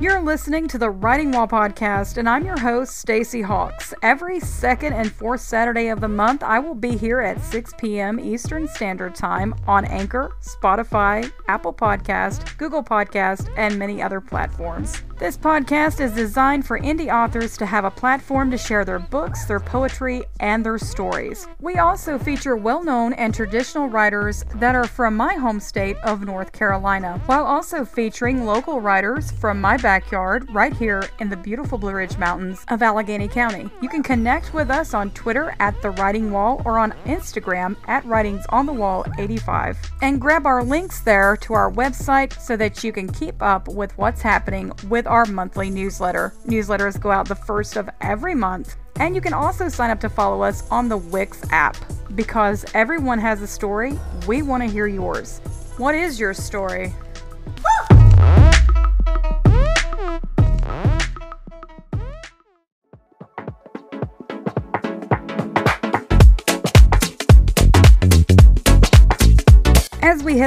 You're listening to the Writing Wall podcast, and I'm your host, Stacy Hawks. Every second and fourth Saturday of the month, I will be here at 6 p.m. Eastern Standard Time on Anchor, Spotify, Apple Podcast, Google Podcast, and many other platforms. This podcast is designed for indie authors to have a platform to share their books, their poetry, and their stories. We also feature well known and traditional writers that are from my home state of North Carolina, while also featuring local writers from my backyard right here in the beautiful Blue Ridge Mountains of Alleghany County. You can connect with us on Twitter at The Writing Wall or on Instagram at Writings on the Wall 85. And grab our links there to our website so that you can keep up with what's happening with our monthly newsletter. Newsletters go out the first of every month. And you can also sign up to follow us on the Wix app because everyone has a story. We want to hear yours. What is your story?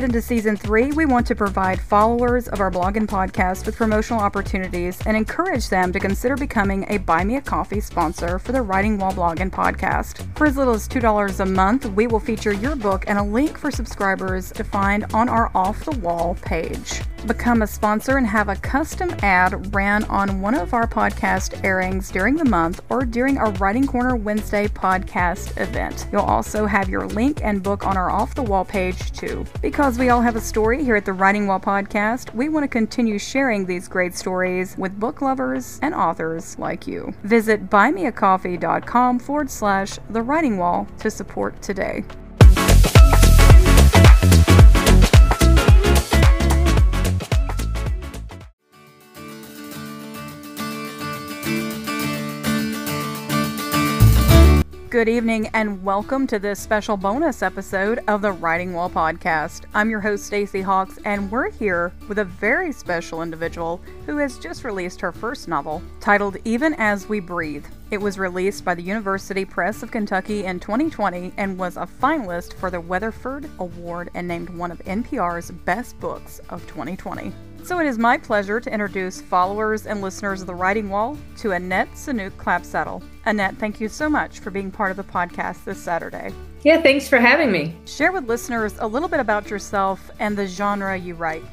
Into season three, we want to provide followers of our blog and podcast with promotional opportunities and encourage them to consider becoming a Buy Me a Coffee sponsor for the Writing Wall blog and podcast. For as little as $2 a month, we will feature your book and a link for subscribers to find on our Off the Wall page. Become a sponsor and have a custom ad ran on one of our podcast airings during the month or during our Writing Corner Wednesday podcast event. You'll also have your link and book on our Off the Wall page too. Because we all have a story here at the Writing Wall podcast, we want to continue sharing these great stories with book lovers and authors like you. Visit buymeacoffee.com forward slash the writing wall to support today. Good evening and welcome to this special bonus episode of the Writing Wall podcast. I'm your host Stacy Hawks and we're here with a very special individual who has just released her first novel titled Even As We Breathe. It was released by the University Press of Kentucky in 2020 and was a finalist for the Weatherford Award and named one of NPR's best books of 2020. So it is my pleasure to introduce followers and listeners of the Writing Wall to Annette Saunooke Clapsaddle. Annette, thank you so much for being part of the podcast this Saturday. Yeah, thanks for having me. Share with listeners a little bit about yourself and the genre you write.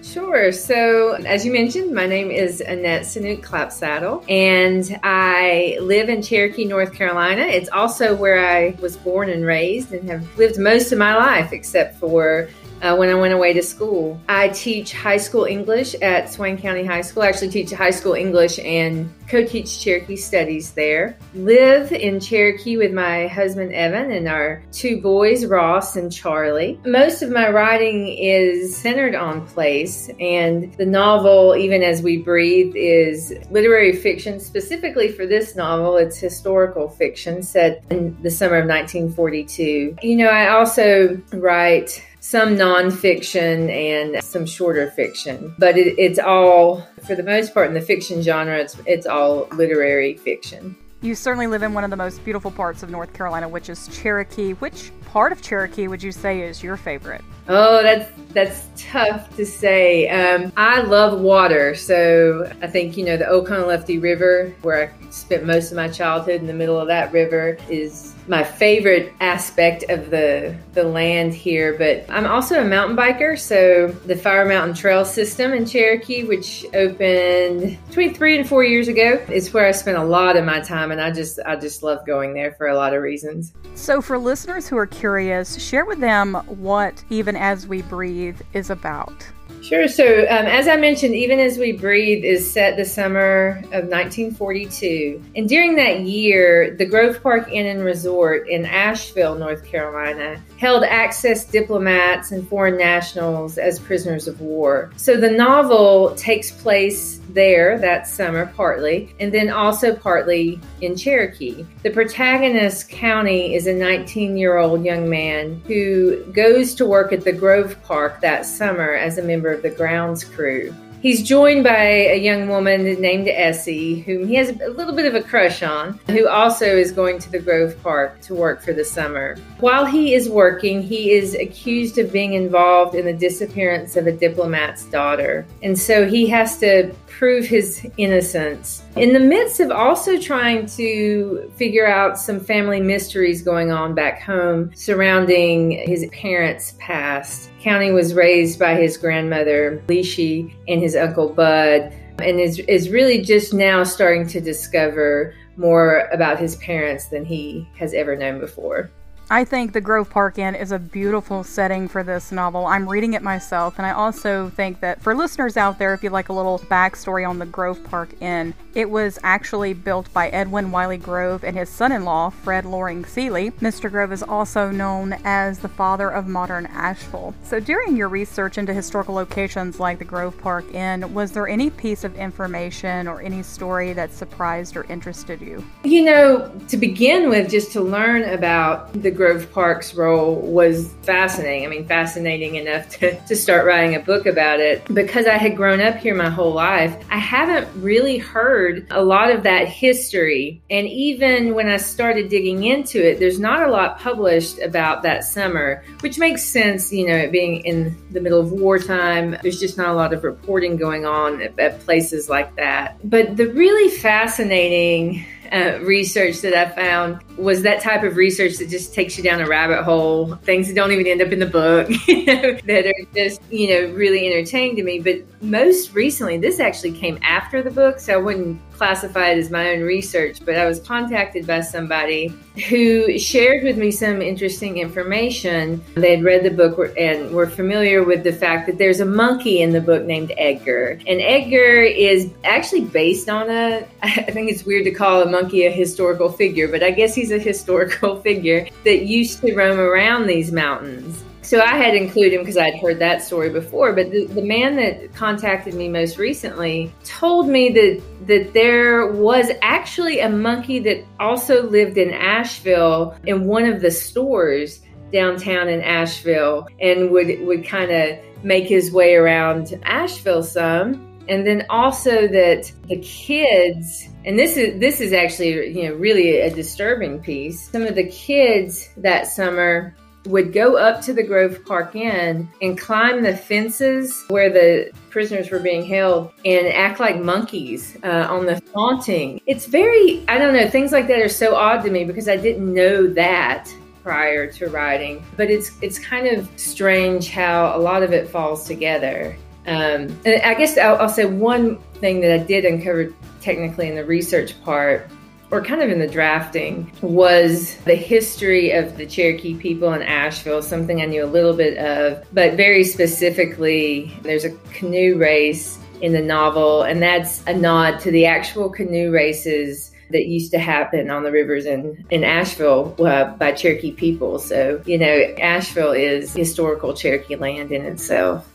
Sure. So, as you mentioned, my name is Annette Saunooke Clapsaddle, and I live in Cherokee, North Carolina. It's also where I was born and raised and have lived most of my life, except for uh, when I went away to school. I teach high school English at Swain County High School. I actually teach high school English and co teach Cherokee studies there. Live in Cherokee with my husband Evan and our two boys, Ross and Charlie. Most of my writing is centered on place, and the novel, Even As We Breathe, is literary fiction. Specifically for this novel, it's historical fiction set in the summer of 1942. You know, I also write some nonfiction and some shorter fiction. But it, it's all, for the most part, in the fiction genre, it's, it's all literary fiction. You certainly live in one of the most beautiful parts of North Carolina, which is Cherokee. Which part of Cherokee would you say is your favorite? Oh, that's that's tough to say. Um, I love water, so I think you know the Oconaluftee River, where I spent most of my childhood in the middle of that river, is my favorite aspect of the the land here. But I'm also a mountain biker, so the Fire Mountain Trail System in Cherokee, which opened between three and four years ago, is where I spent a lot of my time, and I just I just love going there for a lot of reasons. So, for listeners who are curious, share with them what Even As We Breathe is about. Sure. So, um, as I mentioned, Even As We Breathe is set the summer of 1942. And during that year, the Grove Park Inn and Resort in Asheville, North Carolina, held Axis diplomats and foreign nationals as prisoners of war. So, the novel takes place there that summer, partly, and then also partly in Cherokee. The protagonist, Cowney, is a 19 year old young man who goes to work at the Grove Park that summer as a member the grounds crew. He's joined by a young woman named Essie, whom he has a little bit of a crush on, who also is going to the Grove Park to work for the summer. While he is working, he is accused of being involved in the disappearance of a diplomat's daughter. And so he has to prove his innocence. In the midst of also trying to figure out some family mysteries going on back home surrounding his parents' past. County was raised by his grandmother, Lishi, and his uncle Bud, and is, is really just now starting to discover more about his parents than he has ever known before. I think the Grove Park Inn is a beautiful setting for this novel. I'm reading it myself, and I also think that for listeners out there, if you like a little backstory on the Grove Park Inn, it was actually built by Edwin Wiley Grove and his son in law, Fred Loring Seeley. Mr. Grove is also known as the father of modern Asheville. So, during your research into historical locations like the Grove Park Inn, was there any piece of information or any story that surprised or interested you? You know, to begin with, just to learn about the Grove Park's role was fascinating. I mean, fascinating enough to, to start writing a book about it. Because I had grown up here my whole life, I haven't really heard a lot of that history. And even when I started digging into it, there's not a lot published about that summer, which makes sense, you know, it being in the middle of wartime. There's just not a lot of reporting going on at, at places like that. But the really fascinating uh, research that I found was that type of research that just takes you down a rabbit hole, things that don't even end up in the book, that are just, you know, really entertaining to me. But most recently, this actually came after the book, so I wouldn't classify it as my own research, but I was contacted by somebody who shared with me some interesting information. They had read the book and were familiar with the fact that there's a monkey in the book named Edgar. And Edgar is actually based on a, I think it's weird to call a monkey a historical figure, but I guess he's a historical figure that used to roam around these mountains. So I had included him because I'd heard that story before. But the, the man that contacted me most recently told me that that there was actually a monkey that also lived in Asheville in one of the stores downtown in Asheville and would would kind of make his way around Asheville some. And then also that the kids and this is this is actually you know really a disturbing piece. Some of the kids that summer would go up to the Grove Park Inn and climb the fences where the prisoners were being held and act like monkeys uh, on the flaunting. It's very, I don't know, things like that are so odd to me because I didn't know that prior to writing. But it's it's kind of strange how a lot of it falls together. Um, and I guess I'll, I'll say one thing that I did uncover technically in the research part or kind of in the drafting, was the history of the Cherokee people in Asheville, something I knew a little bit of, but very specifically, there's a canoe race in the novel, and that's a nod to the actual canoe races that used to happen on the rivers in, in Asheville uh, by Cherokee people. So, you know, Asheville is historical Cherokee land in itself.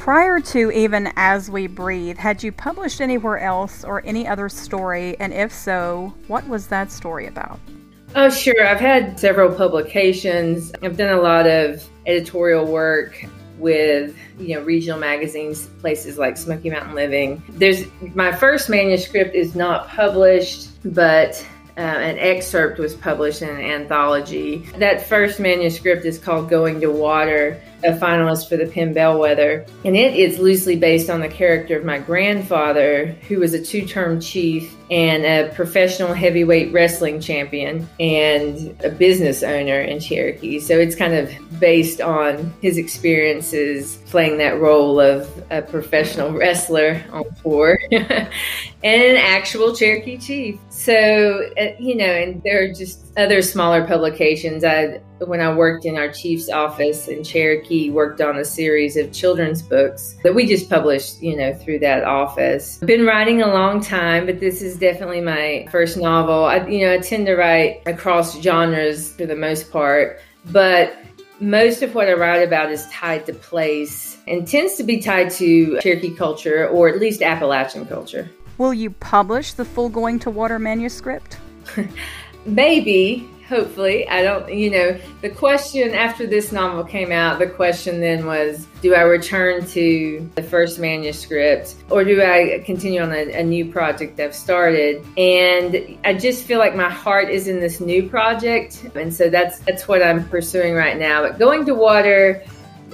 Prior to even As We Breathe, had you published anywhere else or any other story? And if so, what was that story about? Oh, sure. I've had several publications. I've done a lot of editorial work with you know regional magazines places like smoky mountain living there's my first manuscript is not published but uh, an excerpt was published in an anthology that first manuscript is called going to water a finalist for the PEN Bellwether. And it is loosely based on the character of my grandfather, who was a two term chief and a professional heavyweight wrestling champion and a business owner in Cherokee. So it's kind of based on his experiences playing that role of a professional wrestler on tour and an actual Cherokee chief. So, uh, you know, and there are just other smaller publications. I when I worked in our chief's office in Cherokee, worked on a series of children's books that we just published, you know, through that office. I've been writing a long time, but this is definitely my first novel. I, you know, I tend to write across genres for the most part, but most of what I write about is tied to place and tends to be tied to Cherokee culture or at least Appalachian culture. Will you publish the full Going to Water manuscript? Maybe hopefully. I don't, you know, the question after this novel came out, the question then was do I return to the first manuscript or do I continue on a, a, new project I've started? And I just feel like my heart is in this new project. And so that's that's what I'm pursuing right now. But going to water,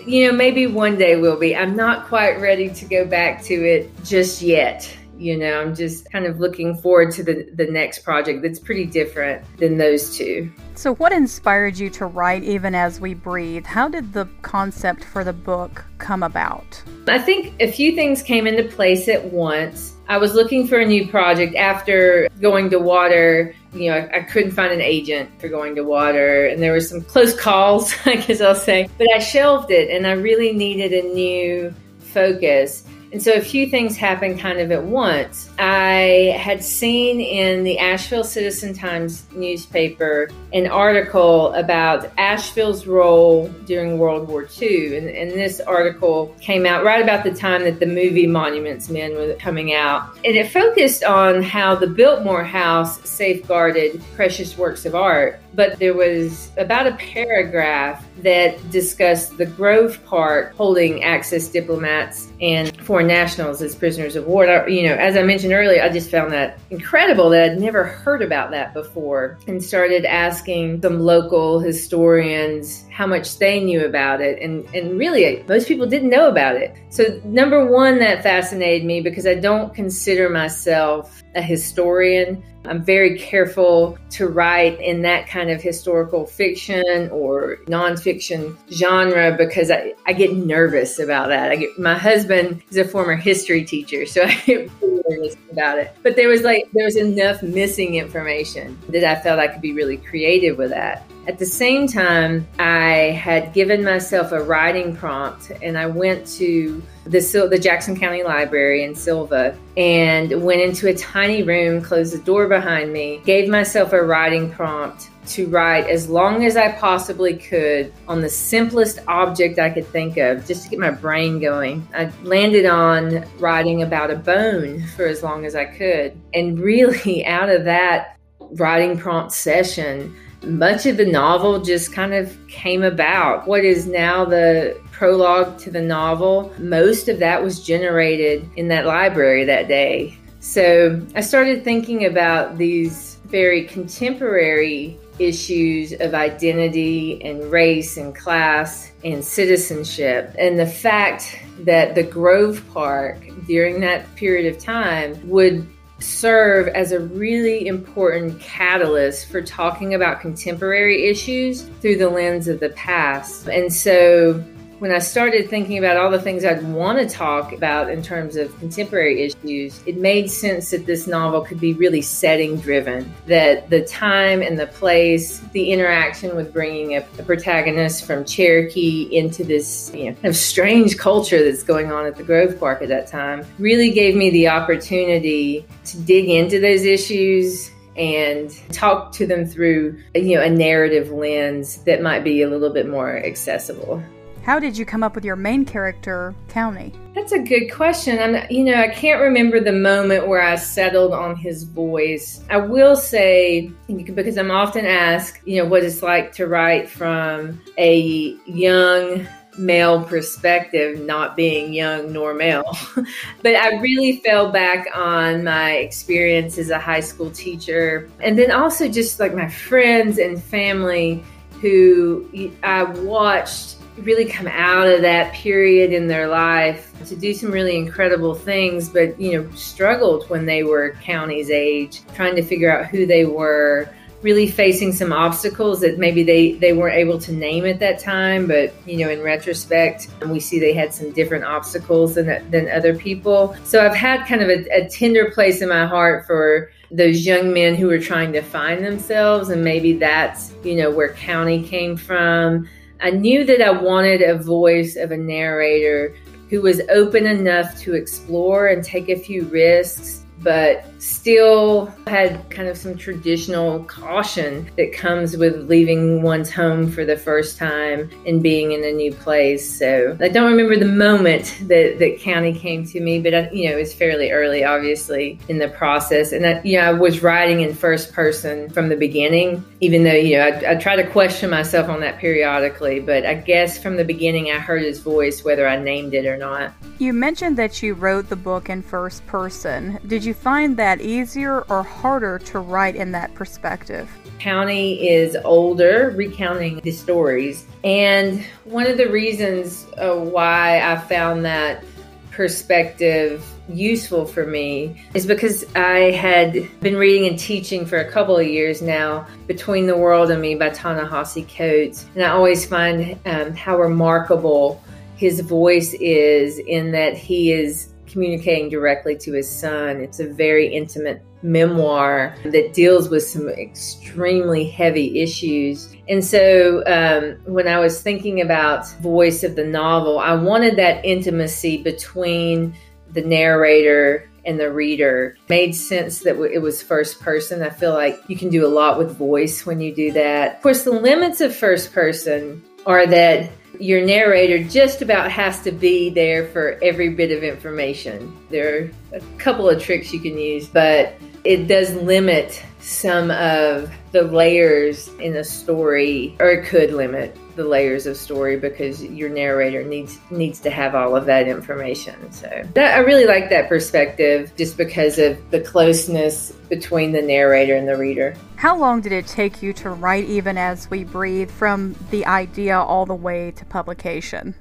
you know, maybe one day will be. I'm not quite ready to go back to it just yet you know i'm just kind of looking forward to the, the next project that's pretty different than those two. So what inspired you to write even as we breathe? How did the concept for the book come about? I think a few things came into place at once. I was looking for a new project after going to water. You know, I, I, couldn't find an agent for going to water, and there were some close calls, I guess I'll say. But I shelved it, and I really needed a new focus. And so a few things happened kind of at once. I had seen in the Asheville Citizen Times newspaper an article about Asheville's role during World War II. And, and this article came out right about the time that the movie Monuments Men was coming out. And it focused on how the Biltmore House safeguarded precious works of art but there was about a paragraph that discussed the Grove Park holding Axis diplomats and foreign nationals as prisoners of war. You know, as I mentioned earlier, I just found that incredible that I'd never heard about that before and started asking some local historians how much they knew about it. And, and really, most people didn't know about it. So, number one, that fascinated me because I don't consider myself a historian. I'm very careful to write in that kind of historical fiction or nonfiction genre because I, I get nervous about that. I get my husband is a former history teacher, so I get nervous about it. But there was like there was enough missing information that I felt I could be really creative with that. At the same time, I had given myself a writing prompt and I went to the, the Jackson County Library in Sylva and went into a tiny room, closed the door behind me, gave myself a writing prompt to write as long as I possibly could on the simplest object I could think of just to get my brain going. I landed on writing about a bone for as long as I could. And really, out of that writing prompt session, much of the novel just kind of came about. What is now the prologue to the novel, most of that was generated in that library that day. So I started thinking about these very contemporary issues of identity and race and class and citizenship. And the fact that the Grove Park during that period of time would serve as a really important catalyst for talking about contemporary issues through the lens of the past. And so when I started thinking about all the things I'd want to talk about in terms of contemporary issues, it made sense that this novel could be really setting driven. That the time and the place, the interaction with bringing a, a protagonist from Cherokee into this you know, kind of strange culture that's going on at the Grove Park at that time really gave me the opportunity to dig into those issues and talk to them through you know a narrative lens that might be a little bit more accessible. How did you come up with your main character, Cowney? That's a good question. I'm, you know, I can't remember the moment where I settled on his voice. I will say, because I'm often asked, you know, what it's like to write from a young male perspective, not being young nor male. but I really fell back on my experience as a high school teacher. And then also just like my friends and family who I watched really come out of that period in their life to do some really incredible things, but you know, struggled when they were Cowney's age, trying to figure out who they were, really facing some obstacles that maybe they, they weren't able to name at that time, but you know, in retrospect, we see they had some different obstacles than than other people. So I've had kind of a, a tender place in my heart for those young men who were trying to find themselves and maybe that's you know where Cowney came from I knew that I wanted a voice of a narrator who was open enough to explore and take a few risks, but still had kind of some traditional caution that comes with leaving one's home for the first time and being in a new place. So I don't remember the moment that, that Cowney came to me, but I, you know, it was fairly early, obviously, in the process. And I, you know, I was writing in first person from the beginning even though, you know, I, I try to question myself on that periodically. But I guess from the beginning, I heard his voice, whether I named it or not. You mentioned that you wrote the book in first person. Did you find that easier or harder to write in that perspective? Cowney is older, recounting the stories. And one of the reasons uh, why I found that perspective useful for me is because I had been reading and teaching for a couple of years now Between the World and Me by Ta-Nehisi Coates. And I always find um, how remarkable his voice is in that he is communicating directly to his son. It's a very intimate memoir that deals with some extremely heavy issues. And so um, when I was thinking about voice of the novel, I wanted that intimacy between the narrator and the reader made sense that it was first person. I feel like you can do a lot with voice when you do that. Of course, the limits of first person are that your narrator just about has to be there for every bit of information. There are a couple of tricks you can use, but it does limit some of the layers in a story, or it could limit the layers of story because your narrator needs needs to have all of that information. So that, I really like that perspective, just because of the closeness between the narrator and the reader. How long did it take you to write Even As We Breathe from the idea all the way to publication?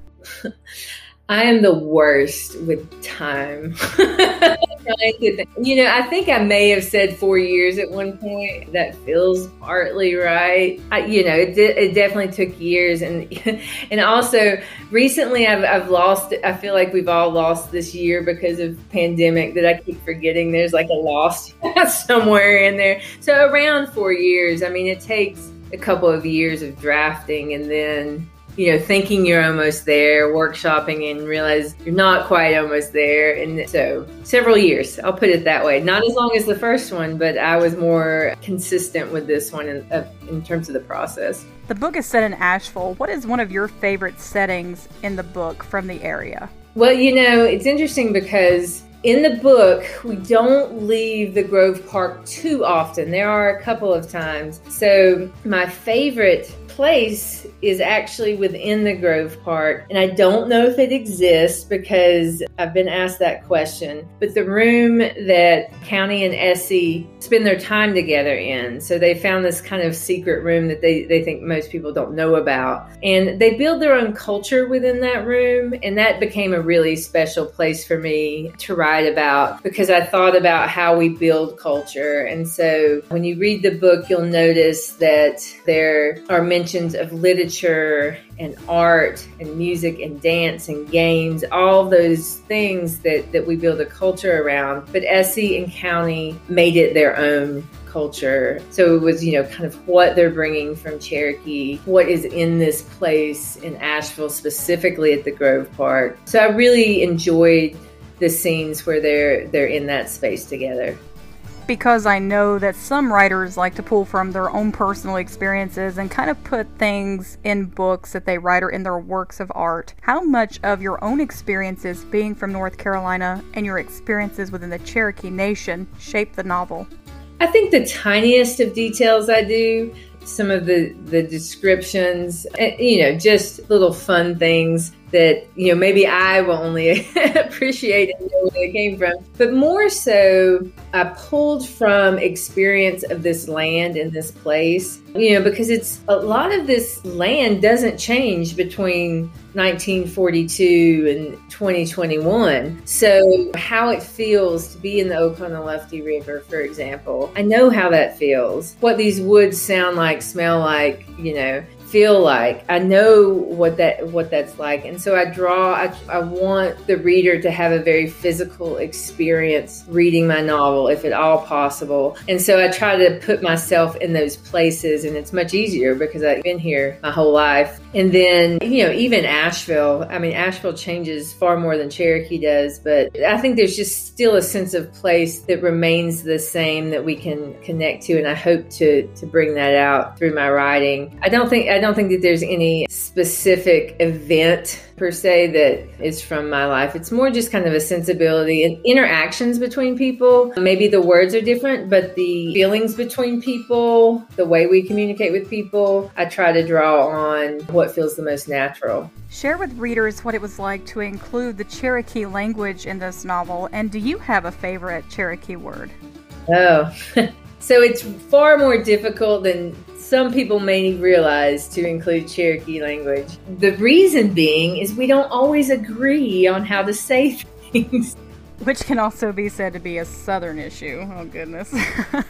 I am the worst with time. you know, I think I may have said four years at one point. That feels partly right. I, you know, it, it definitely took years, and and also recently I've I've lost. I feel like we've all lost this year because of pandemic. That I keep forgetting. There's like a lost somewhere in there. So around four years. I mean, it takes a couple of years of drafting, and then you know, thinking you're almost there, workshopping and realize you're not quite almost there. And so several years, I'll put it that way. Not as long as the first one, but I was more consistent with this one in, uh, in terms of the process. The book is set in Asheville. What is one of your favorite settings in the book from the area? Well, you know, it's interesting because in the book, we don't leave the Grove Park too often. There are a couple of times. So, my favorite place is actually within the Grove Park. And I don't know if it exists because I've been asked that question. But the room that Cowney and Essie spend their time together in. So they found this kind of secret room that they, they think most people don't know about. And they build their own culture within that room. And that became a really special place for me to write about because I thought about how we build culture. And so when you read the book, you'll notice that there are many mentions of literature and art and music and dance and games, all those things that, that we build a culture around. But Essie and Cowney made it their own culture. So it was, you know, kind of what they're bringing from Cherokee, what is in this place in Asheville, specifically at the Grove Park. So I really enjoyed the scenes where they're they're in that space together because I know that some writers like to pull from their own personal experiences and kind of put things in books that they write or in their works of art. How much of your own experiences being from North Carolina and your experiences within the Cherokee Nation shaped the novel? I think the tiniest of details I do some of the the descriptions eh, you know just little fun things that you know maybe I will only appreciate know where they came from. But more so, I pulled from experience of this land and this place. You know, because it's a lot of this land doesn't change between 1942 and 2021. So how it feels to be in the Oconaluftee River, for example, I know how that feels. What these woods sound like, smell like, you know feel like. I know what that what that's like, and so I draw. I, I want the reader to have a very physical experience reading my novel, if at all possible. And so I try to put myself in those places, and it's much easier because I've been here my whole life. And then you know, even Asheville. I mean, Asheville changes far more than Cherokee does, but I think there's just still a sense of place that remains the same that we can connect to, and I hope to to bring that out through my writing. I don't think I don't think that there's any specific event per se that is from my life. It's more just kind of a sensibility and interactions between people. Maybe the words are different, but the feelings between people, the way we communicate with people, I try to draw on what feels the most natural. Share with readers what it was like to include the Cherokee language in this novel, and do you have a favorite Cherokee word? Oh, so it's far more difficult than some people may realize to include Cherokee language. The reason being is we don't always agree on how to say things. Which can also be said to be a Southern issue. Oh, goodness.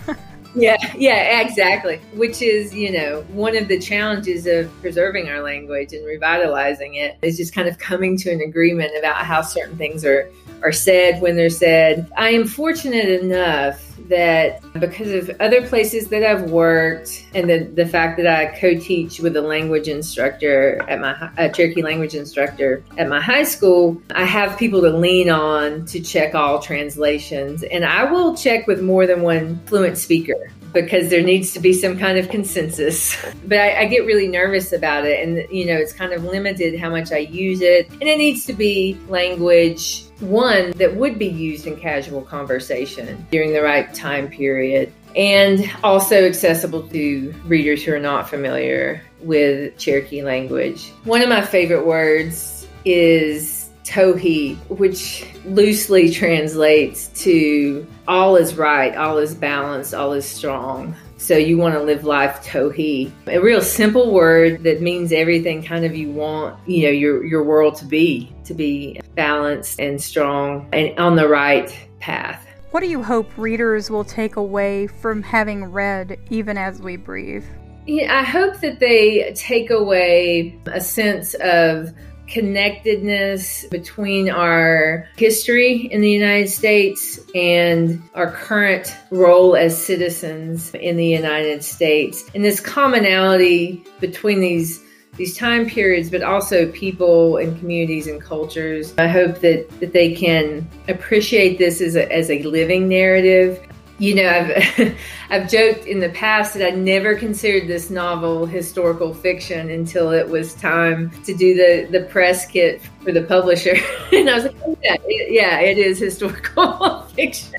yeah, yeah, exactly. Which is, you know, one of the challenges of preserving our language and revitalizing it is just kind of coming to an agreement about how certain things are are said when they're said. I am fortunate enough that because of other places that I've worked and the, the fact that I co teach with a language instructor at my a Cherokee language instructor at my high school, I have people to lean on to check all translations. And I will check with more than one fluent speaker because there needs to be some kind of consensus. But I, I, get really nervous about it. And, you know, it's kind of limited how much I use it. And it needs to be language, one, that would be used in casual conversation during the right time period. And also accessible to readers who are not familiar with Cherokee language. One of my favorite words is Tohi, which loosely translates to all is right, all is balanced, all is strong. So you want to live life tohi. A real simple word that means everything kind of you want, you know, your your world to be, to be balanced and strong and on the right path. What do you hope readers will take away from having read Even as We Breathe? Yeah, I hope that they take away a sense of connectedness between our history in the United States and our current role as citizens in the United States. And this commonality between these these time periods, but also people and communities and cultures. I hope that, that they can appreciate this as a, as a living narrative you know, I've I've joked in the past that I never considered this novel historical fiction until it was time to do the the press kit for the publisher, and I was like, oh, yeah, it, yeah, it is historical fiction.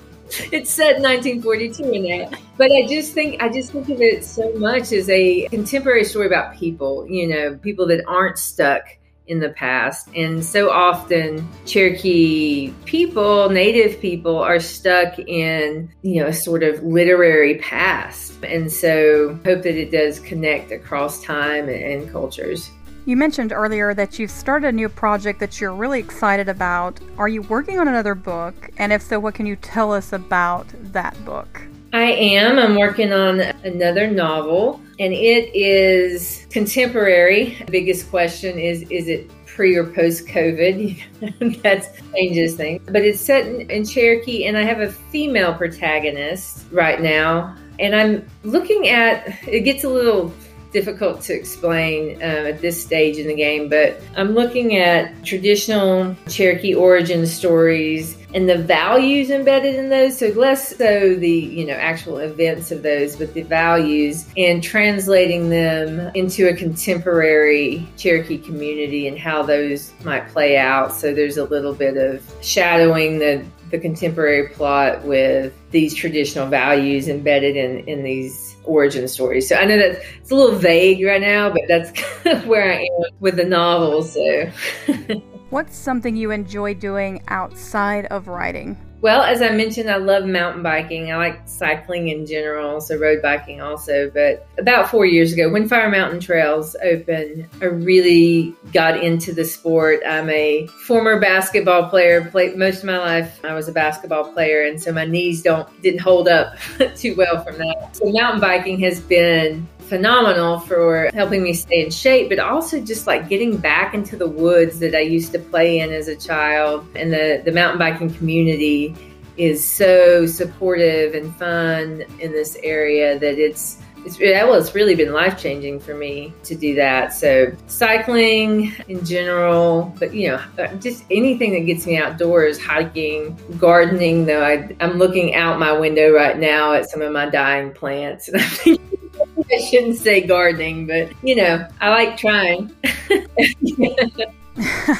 It's set in 1942 in that, but I just think I just think of it so much as a contemporary story about people. You know, people that aren't stuck in the past. And so often Cherokee people, native people are stuck in, you know, a sort of literary past. And so hope that it does connect across time and cultures. You mentioned earlier that you've started a new project that you're really excited about. Are you working on another book? And if so, what can you tell us about that book? I am. I'm working on another novel, and it is contemporary. The biggest question is is it pre or post COVID? that changes things. But it's set in, in Cherokee, and I have a female protagonist right now. And I'm looking at it gets a little difficult to explain uh, at this stage in the game, but I'm looking at traditional Cherokee origin stories and the values embedded in those. So less so the you know actual events of those, but the values and translating them into a contemporary Cherokee community and how those might play out. So there's a little bit of shadowing the the contemporary plot with these traditional values embedded in in these origin story. So I know that it's a little vague right now, but that's kind of where I am with the novel. So, what's something you enjoy doing outside of writing? Well, as I mentioned, I love mountain biking. I like cycling in general, so road biking also. But about four years ago, when Fire Mountain Trails opened, I really got into the sport. I'm a former basketball player. Played most of my life. I was a basketball player, and so my knees don't didn't hold up too well from that. So mountain biking has been phenomenal for helping me stay in shape, but also just like getting back into the woods that I used to play in as a child. And the, the mountain biking community is so supportive and fun in this area that it's it's well, it's really been life changing for me to do that. So cycling in general, but you know, uh, just anything that gets me outdoors, hiking, gardening. Though I, I'm looking out my window right now at some of my dying plants, and I'm thinking I shouldn't say gardening, but you know, I like trying.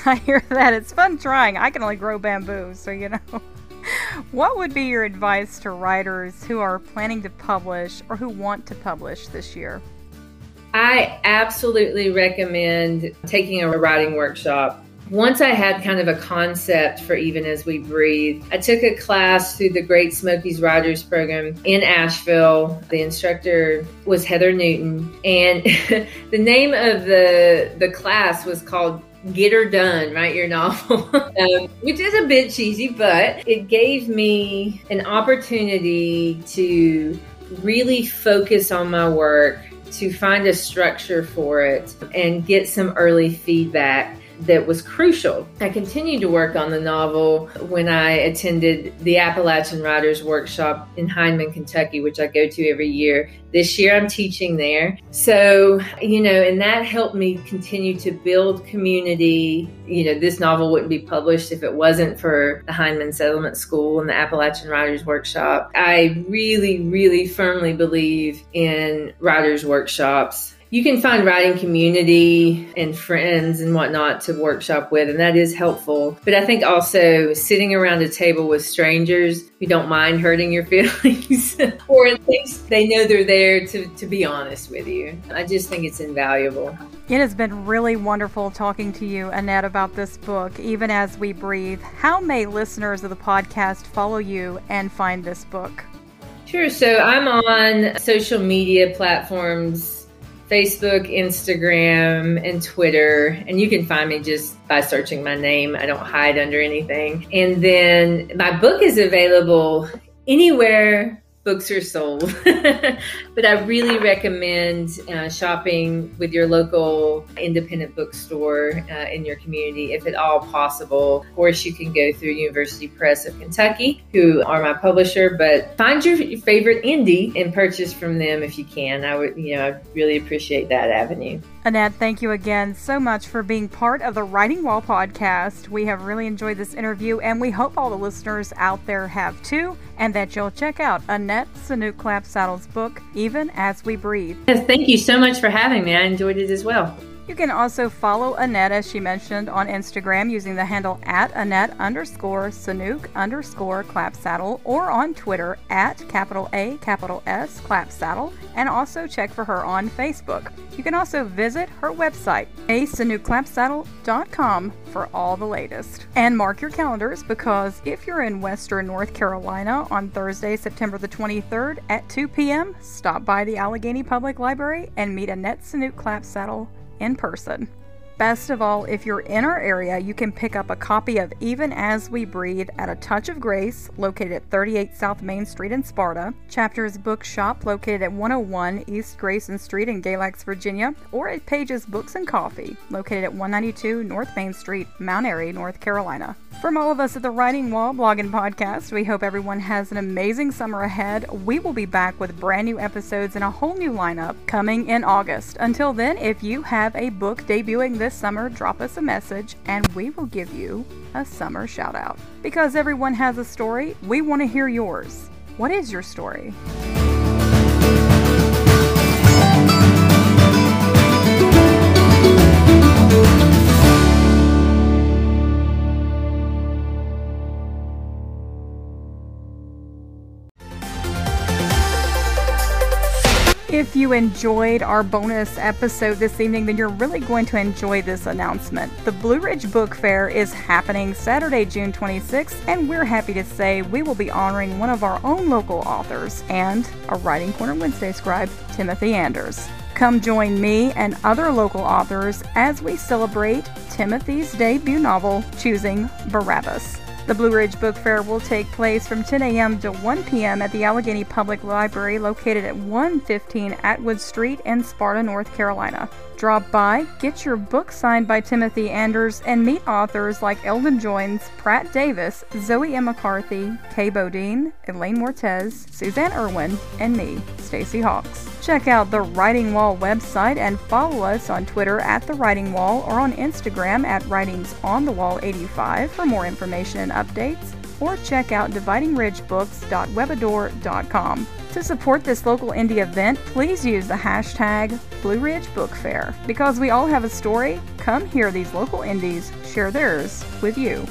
I hear that. It's fun trying. I can only grow bamboo, so you know. What would be your advice to writers who are planning to publish or who want to publish this year? I absolutely recommend taking a writing workshop. Once I had kind of a concept for Even As We Breathe, I took a class through the Great Smokies Writers Program in Asheville. The instructor was Heather Newton, and the name of the the class was called Get Her Done, write your novel, um, which is a bit cheesy, but it gave me an opportunity to really focus on my work, to find a structure for it, and get some early feedback that was crucial. I continued to work on the novel when I attended the Appalachian Writers Workshop in Hindman, Kentucky, which I go to every year. This year I'm teaching there. So, you know, and that helped me continue to build community. You know, this novel wouldn't be published if it wasn't for the Hindman Settlement School and the Appalachian Writers Workshop. I really, really firmly believe in writers' workshops you can find writing community and friends and whatnot to workshop with, and that is helpful. But I think also sitting around a table with strangers who don't mind hurting your feelings, or at least they know they're there to, to be honest with you. I just think it's invaluable. It has been really wonderful talking to you, Annette, about this book, Even As We Breathe. How may listeners of the podcast follow you and find this book? Sure. So I'm on social media platforms Facebook, Instagram, and Twitter. And you can find me just by searching my name. I don't hide under anything. And then my book is available anywhere books are sold. but I really recommend uh, shopping with your local independent bookstore uh, in your community if at all possible. Of course, you can go through University Press of Kentucky, who are my publisher, but find your favorite indie and purchase from them if you can. I would, you know, I really appreciate that avenue. Annette, thank you again so much for being part of the Writing Wall podcast. We have really enjoyed this interview, and we hope all the listeners out there have too, and that you'll check out Annette Saunooke Clapsaddle's book, Even As We Breathe. Yes, thank you so much for having me. I enjoyed it as well. You can also follow Annette, as she mentioned, on Instagram using the handle at Annette underscore Saunooke underscore Clapsaddle or on Twitter at capital A capital S Clapsaddle and also check for her on Facebook. You can also visit her website, asaunookeClapsaddle.com for all the latest. And mark your calendars because if you're in Western North Carolina on Thursday, September the 23rd at 2 p.m., stop by the Alleghany Public Library and meet Annette Saunooke Clapsaddle in person. Best of all, if you're in our area, you can pick up a copy of Even As We Breathe at A Touch of Grace, located at 38 South Main Street in Sparta, Chapters Bookshop, located at 101 East Grayson Street in Galax, Virginia, or at Pages Books and Coffee, located at 192 North Main Street, Mount Airy, North Carolina. From all of us at the Writing Wall blog and podcast, we hope everyone has an amazing summer ahead. We will be back with brand new episodes and a whole new lineup coming in August. Until then, if you have a book debuting this summer, drop us a message and we will give you a summer shout out. Because everyone has a story, we want to hear yours. What is your story? If you enjoyed our bonus episode this evening, then you're really going to enjoy this announcement. The Blue Ridge Book Fair is happening Saturday, June 26th, and we're happy to say we will be honoring one of our own local authors and a Writing Corner Wednesday scribe, Timothy Anders. Come join me and other local authors as we celebrate Timothy's debut novel, Choosing Barabbas. The Blue Ridge Book Fair will take place from 10 a.m. to 1 p.m. at the Alleghany Public Library located at 115 Atwood Street in Sparta, North Carolina. Drop by, get your book signed by Timothy Anders, and meet authors like Eldon Joynes, Pratt Davis, Zoe M. McCarthy, Kay Bodine, Elaine Mortez, Suzanne Irwin, and me, Stacy Hawks. Check out the Writing Wall website and follow us on Twitter at The Writing Wall or on Instagram at Writings on the Wall 85 for more information and updates. Or check out dividingridgebooks.webador.com. To support this local indie event, please use the hashtag Blue Ridge Book Fair. Because we all have a story, come hear these local indies share theirs with you.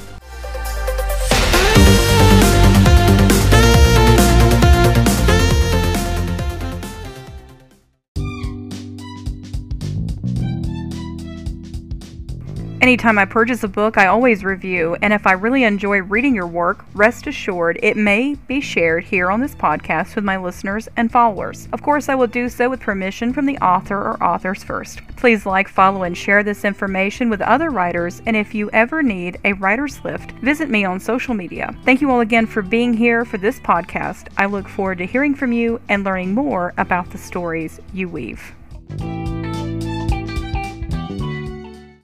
Anytime I purchase a book, I always review, and if I really enjoy reading your work, rest assured it may be shared here on this podcast with my listeners and followers. Of course, I will do so with permission from the author or authors first. Please like, follow, and share this information with other writers, and if you ever need a writer's lift, visit me on social media. Thank you all again for being here for this podcast. I look forward to hearing from you and learning more about the stories you weave.